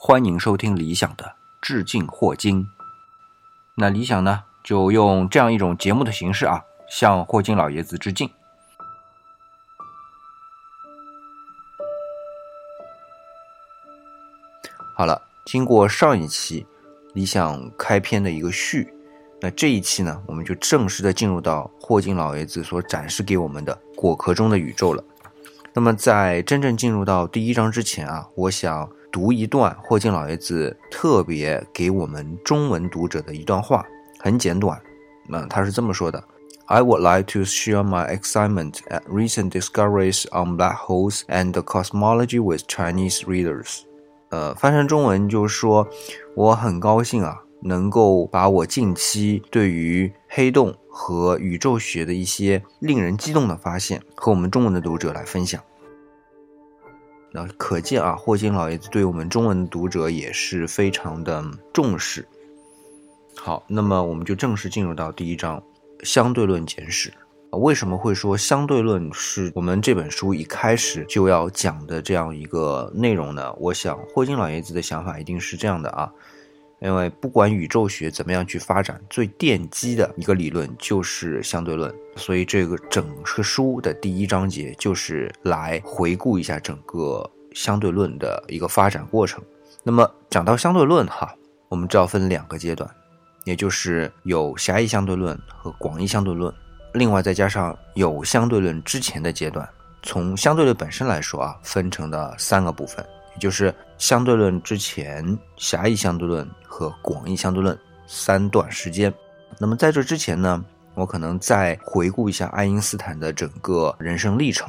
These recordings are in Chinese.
欢迎收听理想的致敬霍金。那理想呢，就用这样一种节目的形式啊，向霍金老爷子致敬。好了，经过上一期理想开篇的一个序，那这一期呢，我们就正式的进入到霍金老爷子所展示给我们的果壳中的宇宙了。那么在真正进入到第一章之前啊，我想读一段霍金老爷子特别给我们中文读者的一段话，很简短。那他是这么说的：“I would like to share my excitement at recent discoveries on black holes and cosmology with Chinese readers。”呃，翻成中文就是说，我很高兴啊，能够把我近期对于黑洞和宇宙学的一些令人激动的发现和我们中文的读者来分享。那可见啊，霍金老爷子对我们中文读者也是非常的重视。好，那么我们就正式进入到第一章相对论简史。为什么会说相对论是我们这本书一开始就要讲的这样一个内容呢？我想霍金老爷子的想法一定是这样的啊，因为不管宇宙学怎么样去发展，最奠基的一个理论就是相对论，所以这个整个书的第一章节就是来回顾一下整个相对论的一个发展过程。那么讲到相对论哈，我们知道分两个阶段，也就是有狭义相对论和广义相对论。另外再加上有相对论之前的阶段，从相对论本身来说啊，分成了三个部分，就是相对论之前、狭义相对论和广义相对论三段时间。那么在这之前呢，我可能再回顾一下爱因斯坦的整个人生历程。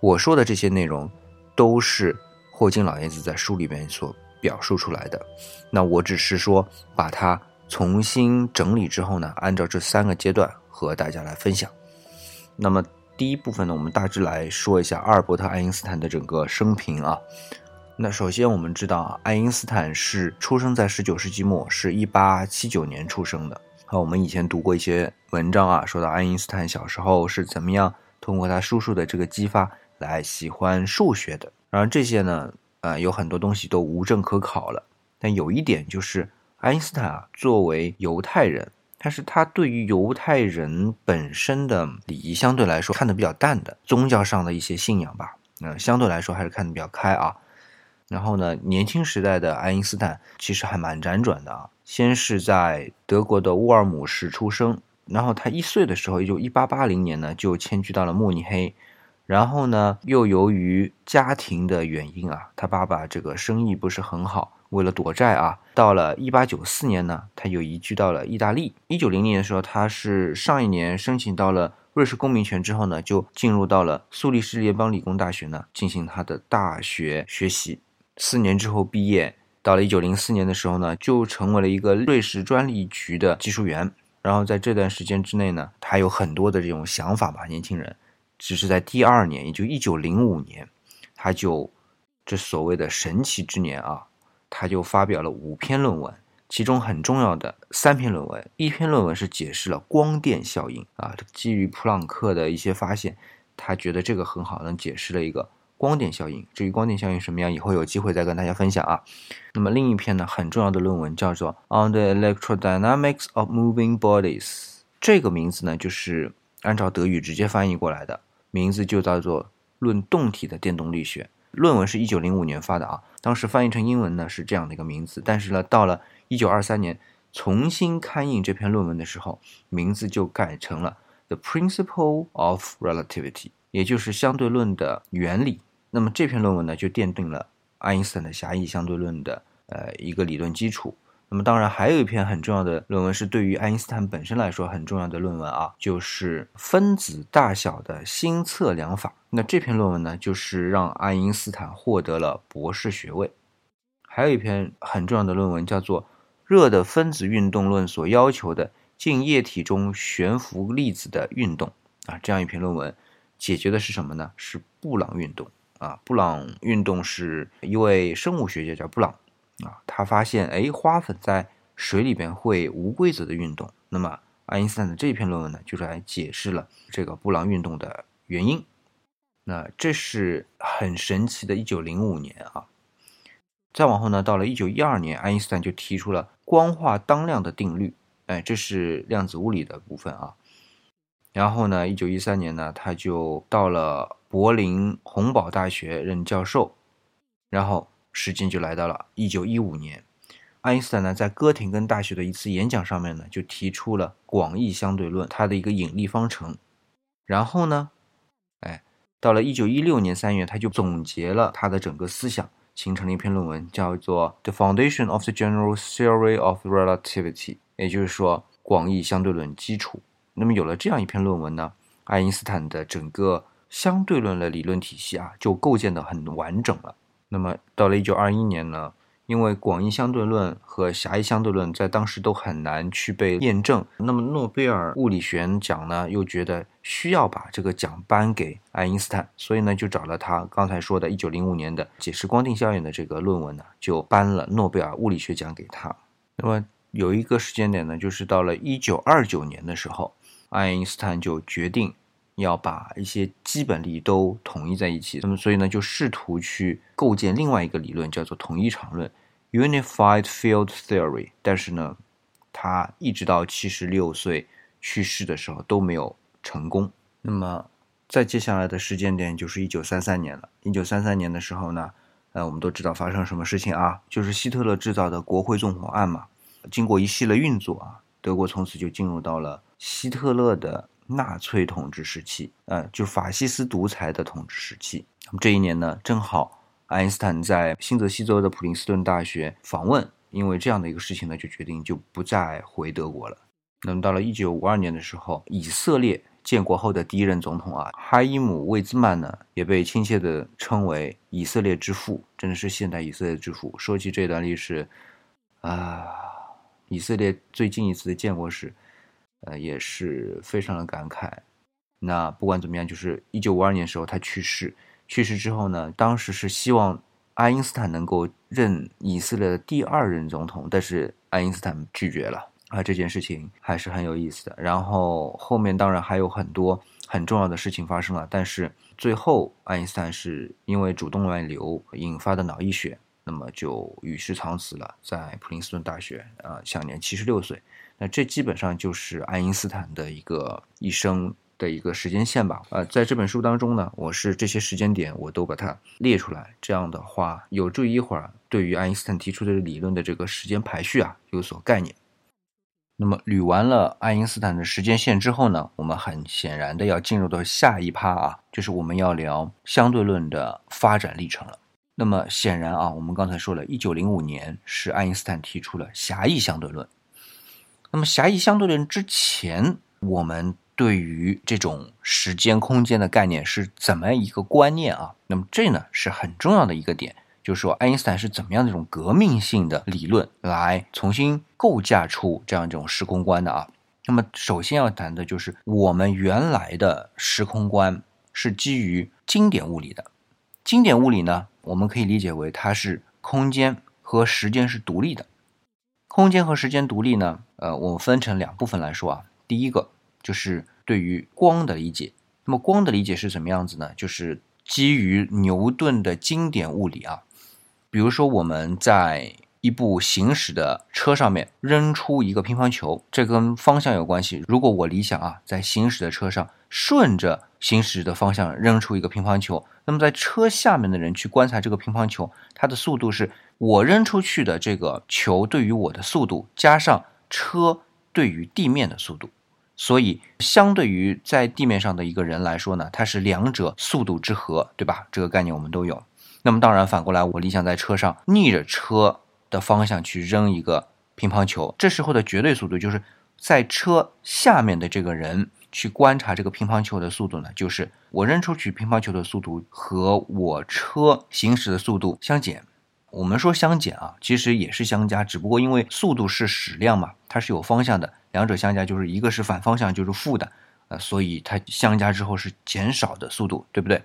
我说的这些内容都是霍金老爷子在书里面所表述出来的，那我只是说把它重新整理之后呢，按照这三个阶段。和大家来分享。那么第一部分呢，我们大致来说一下阿尔伯特·爱因斯坦的整个生平啊。那首先我们知道啊，爱因斯坦是出生在十九世纪末，是一八七九年出生的。和我们以前读过一些文章啊，说到爱因斯坦小时候是怎么样通过他叔叔的这个激发来喜欢数学的。然后这些呢，呃，有很多东西都无证可考了。但有一点就是，爱因斯坦啊，作为犹太人。但是他对于犹太人本身的礼仪相对来说看得比较淡的宗教上的一些信仰吧，嗯，相对来说还是看得比较开啊。然后呢，年轻时代的爱因斯坦其实还蛮辗转的啊。先是在德国的乌尔姆市出生，然后他一岁的时候，也就一八八零年呢，就迁居到了慕尼黑。然后呢，又由于家庭的原因啊，他爸爸这个生意不是很好。为了躲债啊，到了一八九四年呢，他又移居到了意大利。一九零零年的时候，他是上一年申请到了瑞士公民权之后呢，就进入到了苏黎世联邦理工大学呢，进行他的大学学习。四年之后毕业，到了一九零四年的时候呢，就成为了一个瑞士专利局的技术员。然后在这段时间之内呢，他有很多的这种想法吧，年轻人。只是在第二年，也就一九零五年，他就这所谓的神奇之年啊。他就发表了五篇论文，其中很重要的三篇论文，一篇论文是解释了光电效应啊，基于普朗克的一些发现，他觉得这个很好，能解释了一个光电效应。至于光电效应什么样，以后有机会再跟大家分享啊。那么另一篇呢，很重要的论文叫做《On the Electrodynamics of Moving Bodies》，这个名字呢，就是按照德语直接翻译过来的，名字就叫做《论动体的电动力学》。论文是一九零五年发的啊，当时翻译成英文呢是这样的一个名字，但是呢，到了一九二三年重新刊印这篇论文的时候，名字就改成了 The Principle of Relativity，也就是相对论的原理。那么这篇论文呢，就奠定了爱因斯坦的狭义相对论的呃一个理论基础。那么当然还有一篇很重要的论文是对于爱因斯坦本身来说很重要的论文啊，就是分子大小的新测量法。那这篇论文呢，就是让爱因斯坦获得了博士学位。还有一篇很重要的论文叫做《热的分子运动论所要求的进液体中悬浮粒子的运动》啊，这样一篇论文解决的是什么呢？是布朗运动啊。布朗运动是一位生物学家叫布朗。啊，他发现，哎，花粉在水里边会无规则的运动。那么，爱因斯坦的这篇论文呢，就是来解释了这个布朗运动的原因。那这是很神奇的，一九零五年啊。再往后呢，到了一九一二年，爱因斯坦就提出了光化当量的定律。哎，这是量子物理的部分啊。然后呢，一九一三年呢，他就到了柏林洪堡大学任教授。然后时间就来到了一九一五年，爱因斯坦呢在哥廷根大学的一次演讲上面呢，就提出了广义相对论，它的一个引力方程。然后呢，哎，到了一九一六年三月，他就总结了他的整个思想。形成了一篇论文，叫做《The Foundation of the General Theory of Relativity》，也就是说广义相对论基础。那么有了这样一篇论文呢，爱因斯坦的整个相对论的理论体系啊，就构建的很完整了。那么到了一九二一年呢？因为广义相对论和狭义相对论在当时都很难去被验证，那么诺贝尔物理学奖呢又觉得需要把这个奖颁给爱因斯坦，所以呢就找了他刚才说的1905年的解释光定效应的这个论文呢，就颁了诺贝尔物理学奖给他。那么有一个时间点呢，就是到了1929年的时候，爱因斯坦就决定。要把一些基本力都统一在一起，那么所以呢，就试图去构建另外一个理论，叫做统一场论 （Unified Field Theory）。但是呢，他一直到七十六岁去世的时候都没有成功。那么在接下来的时间点就是一九三三年了。一九三三年的时候呢，呃，我们都知道发生什么事情啊？就是希特勒制造的国会纵火案嘛。经过一系列运作啊，德国从此就进入到了希特勒的。纳粹统治时期，呃，就法西斯独裁的统治时期。那么这一年呢，正好爱因斯坦在新泽西州的普林斯顿大学访问，因为这样的一个事情呢，就决定就不再回德国了。那么到了一九五二年的时候，以色列建国后的第一任总统啊，哈伊姆·魏兹曼呢，也被亲切地称为以色列之父，真的是现代以色列之父。说起这段历史，啊，以色列最近一次的建国史。呃，也是非常的感慨。那不管怎么样，就是一九五二年时候他去世，去世之后呢，当时是希望爱因斯坦能够任以色列的第二任总统，但是爱因斯坦拒绝了啊。这件事情还是很有意思的。然后后面当然还有很多很重要的事情发生了，但是最后爱因斯坦是因为主动脉瘤引发的脑溢血，那么就与世长辞了，在普林斯顿大学啊，享年七十六岁。那这基本上就是爱因斯坦的一个一生的一个时间线吧。呃，在这本书当中呢，我是这些时间点我都把它列出来，这样的话有助于一会儿对于爱因斯坦提出的理论的这个时间排序啊有所概念。那么捋完了爱因斯坦的时间线之后呢，我们很显然的要进入到下一趴啊，就是我们要聊相对论的发展历程了。那么显然啊，我们刚才说了，一九零五年是爱因斯坦提出了狭义相对论。那么狭义相对论之前，我们对于这种时间空间的概念是怎么一个观念啊？那么这呢是很重要的一个点，就是说爱因斯坦是怎么样的一种革命性的理论来重新构架出这样一种时空观的啊？那么首先要谈的就是我们原来的时空观是基于经典物理的，经典物理呢，我们可以理解为它是空间和时间是独立的。空间和时间独立呢？呃，我们分成两部分来说啊。第一个就是对于光的理解。那么光的理解是什么样子呢？就是基于牛顿的经典物理啊。比如说我们在一部行驶的车上面扔出一个乒乓球，这跟方向有关系。如果我理想啊，在行驶的车上顺着行驶的方向扔出一个乒乓球，那么在车下面的人去观察这个乒乓球，它的速度是。我扔出去的这个球对于我的速度加上车对于地面的速度，所以相对于在地面上的一个人来说呢，它是两者速度之和，对吧？这个概念我们都有。那么当然反过来，我理想在车上逆着车的方向去扔一个乒乓球，这时候的绝对速度就是在车下面的这个人去观察这个乒乓球的速度呢，就是我扔出去乒乓球的速度和我车行驶的速度相减。我们说相减啊，其实也是相加，只不过因为速度是矢量嘛，它是有方向的，两者相加就是一个是反方向，就是负的，呃，所以它相加之后是减少的速度，对不对？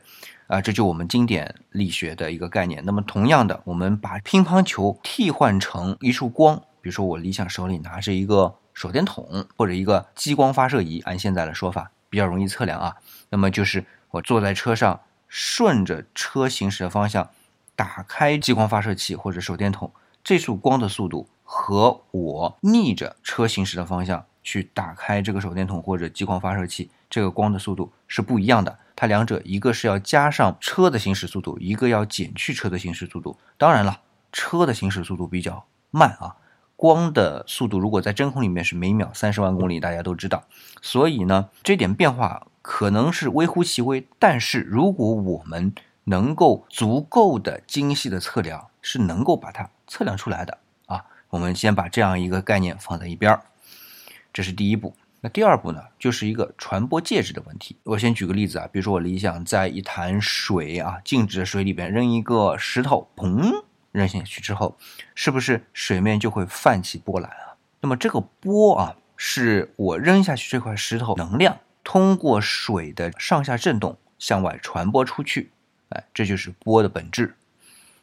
啊，这就我们经典力学的一个概念。那么同样的，我们把乒乓球替换成一束光，比如说我理想手里拿着一个手电筒或者一个激光发射仪，按现在的说法比较容易测量啊。那么就是我坐在车上，顺着车行驶的方向。打开激光发射器或者手电筒，这束光的速度和我逆着车行驶的方向去打开这个手电筒或者激光发射器，这个光的速度是不一样的。它两者一个是要加上车的行驶速度，一个要减去车的行驶速度。当然了，车的行驶速度比较慢啊。光的速度如果在真空里面是每秒三十万公里，大家都知道。所以呢，这点变化可能是微乎其微。但是如果我们能够足够的精细的测量，是能够把它测量出来的啊。我们先把这样一个概念放在一边儿，这是第一步。那第二步呢，就是一个传播介质的问题。我先举个例子啊，比如说我理想在一潭水啊静止的水里边扔一个石头，砰。扔下去之后，是不是水面就会泛起波澜啊？那么这个波啊，是我扔下去这块石头能量通过水的上下震动向外传播出去，哎，这就是波的本质。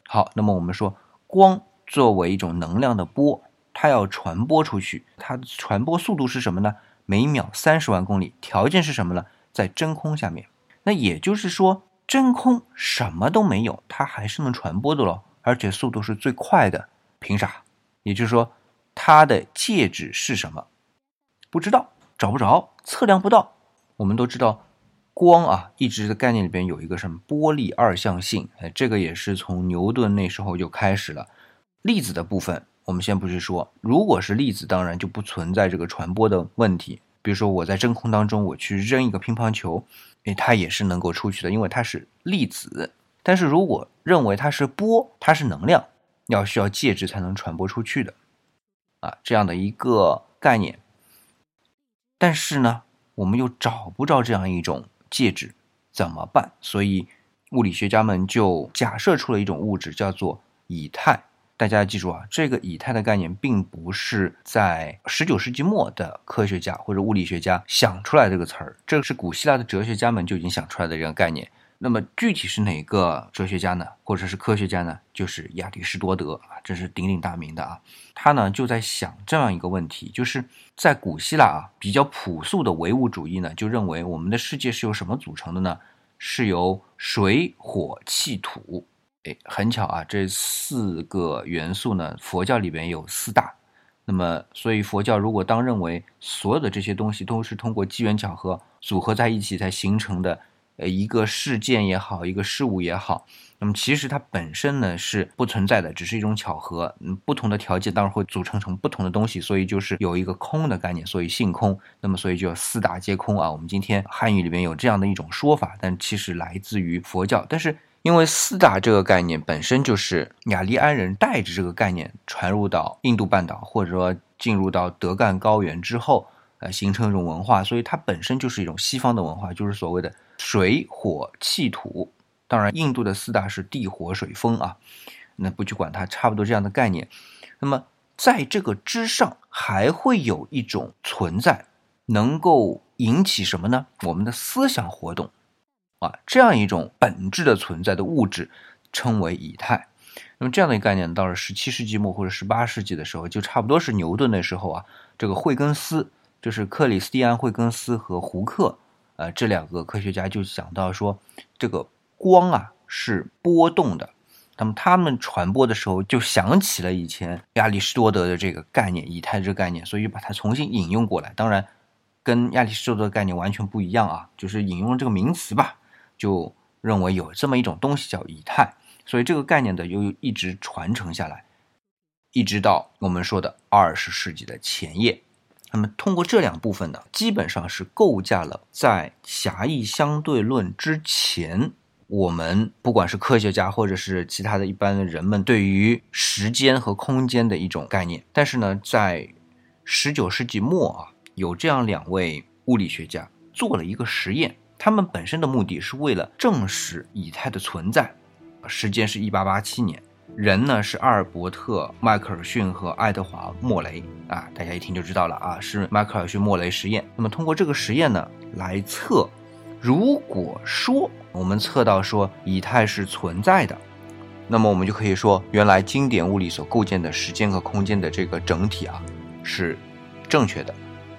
好，那么我们说光作为一种能量的波，它要传播出去，它的传播速度是什么呢？每秒三十万公里。条件是什么呢？在真空下面。那也就是说，真空什么都没有，它还是能传播的喽。而且速度是最快的，凭啥？也就是说，它的介质是什么？不知道，找不着，测量不到。我们都知道，光啊，一直的概念里边有一个什么波粒二象性，哎，这个也是从牛顿那时候就开始了。粒子的部分，我们先不去说。如果是粒子，当然就不存在这个传播的问题。比如说我在真空当中，我去扔一个乒乓球，哎，它也是能够出去的，因为它是粒子。但是如果认为它是波，它是能量，要需要介质才能传播出去的，啊，这样的一个概念。但是呢，我们又找不着这样一种介质，怎么办？所以物理学家们就假设出了一种物质，叫做以太。大家记住啊，这个以太的概念并不是在十九世纪末的科学家或者物理学家想出来这个词儿，这是古希腊的哲学家们就已经想出来的这个概念。那么具体是哪个哲学家呢，或者是科学家呢？就是亚里士多德啊，这是鼎鼎大名的啊。他呢就在想这样一个问题，就是在古希腊啊比较朴素的唯物主义呢，就认为我们的世界是由什么组成的呢？是由水、火、气、土。哎，很巧啊，这四个元素呢，佛教里边有四大。那么，所以佛教如果当认为所有的这些东西都是通过机缘巧合组合在一起才形成的。呃，一个事件也好，一个事物也好，那么其实它本身呢是不存在的，只是一种巧合。嗯，不同的条件当然会组成成不同的东西，所以就是有一个空的概念，所以性空。那么所以就四大皆空啊。我们今天汉语里面有这样的一种说法，但其实来自于佛教。但是因为四大这个概念本身就是雅利安人带着这个概念传入到印度半岛，或者说进入到德干高原之后，呃，形成一种文化，所以它本身就是一种西方的文化，就是所谓的。水火气土，当然印度的四大是地火水风啊，那不去管它，差不多这样的概念。那么在这个之上，还会有一种存在，能够引起什么呢？我们的思想活动啊，这样一种本质的存在的物质，称为以太。那么这样的一个概念，到了十七世纪末或者十八世纪的时候，就差不多是牛顿那时候啊，这个惠更斯，就是克里斯蒂安惠更斯和胡克。呃，这两个科学家就想到说，这个光啊是波动的，那么他们传播的时候就想起了以前亚里士多德的这个概念，以太这个概念，所以把它重新引用过来。当然，跟亚里士多德的概念完全不一样啊，就是引用了这个名词吧，就认为有这么一种东西叫以太，所以这个概念的又一直传承下来，一直到我们说的二十世纪的前夜。那么，通过这两部分呢，基本上是构架了在狭义相对论之前，我们不管是科学家或者是其他的一般的人们对于时间和空间的一种概念。但是呢，在十九世纪末啊，有这样两位物理学家做了一个实验，他们本身的目的是为了证实以太的存在，时间是一八八七年。人呢是阿尔伯特·迈克尔逊和爱德华·莫雷啊，大家一听就知道了啊，是迈克尔逊莫雷实验。那么通过这个实验呢来测，如果说我们测到说以太是存在的，那么我们就可以说，原来经典物理所构建的时间和空间的这个整体啊是正确的。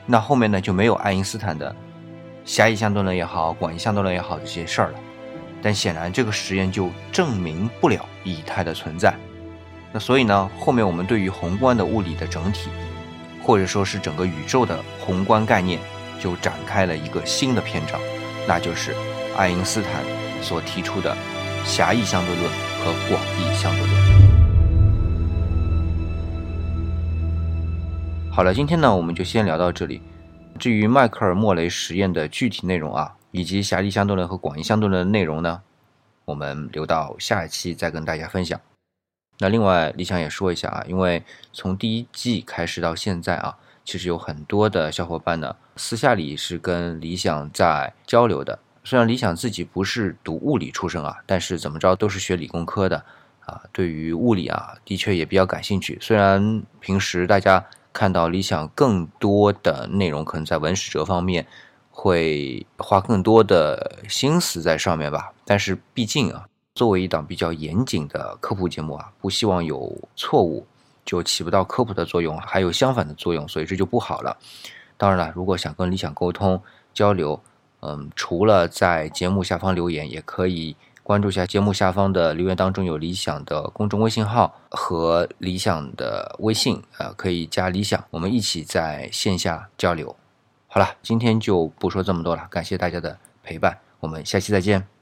那后面呢就没有爱因斯坦的狭义相对论也好，广义相对论也好这些事儿了。但显然这个实验就证明不了以太的存在。那所以呢，后面我们对于宏观的物理的整体，或者说是整个宇宙的宏观概念，就展开了一个新的篇章，那就是爱因斯坦所提出的狭义相对论和广义相对论。好了，今天呢，我们就先聊到这里。至于迈克尔莫雷实验的具体内容啊，以及狭义相对论和广义相对论的内容呢，我们留到下一期再跟大家分享。那另外，理想也说一下啊，因为从第一季开始到现在啊，其实有很多的小伙伴呢，私下里是跟理想在交流的。虽然理想自己不是读物理出身啊，但是怎么着都是学理工科的啊，对于物理啊，的确也比较感兴趣。虽然平时大家。看到理想更多的内容，可能在文史哲方面会花更多的心思在上面吧。但是毕竟啊，作为一档比较严谨的科普节目啊，不希望有错误，就起不到科普的作用，还有相反的作用，所以这就不好了。当然了，如果想跟理想沟通交流，嗯，除了在节目下方留言，也可以。关注一下节目下方的留言当中有理想的公众微信号和理想的微信，呃，可以加理想，我们一起在线下交流。好了，今天就不说这么多了，感谢大家的陪伴，我们下期再见。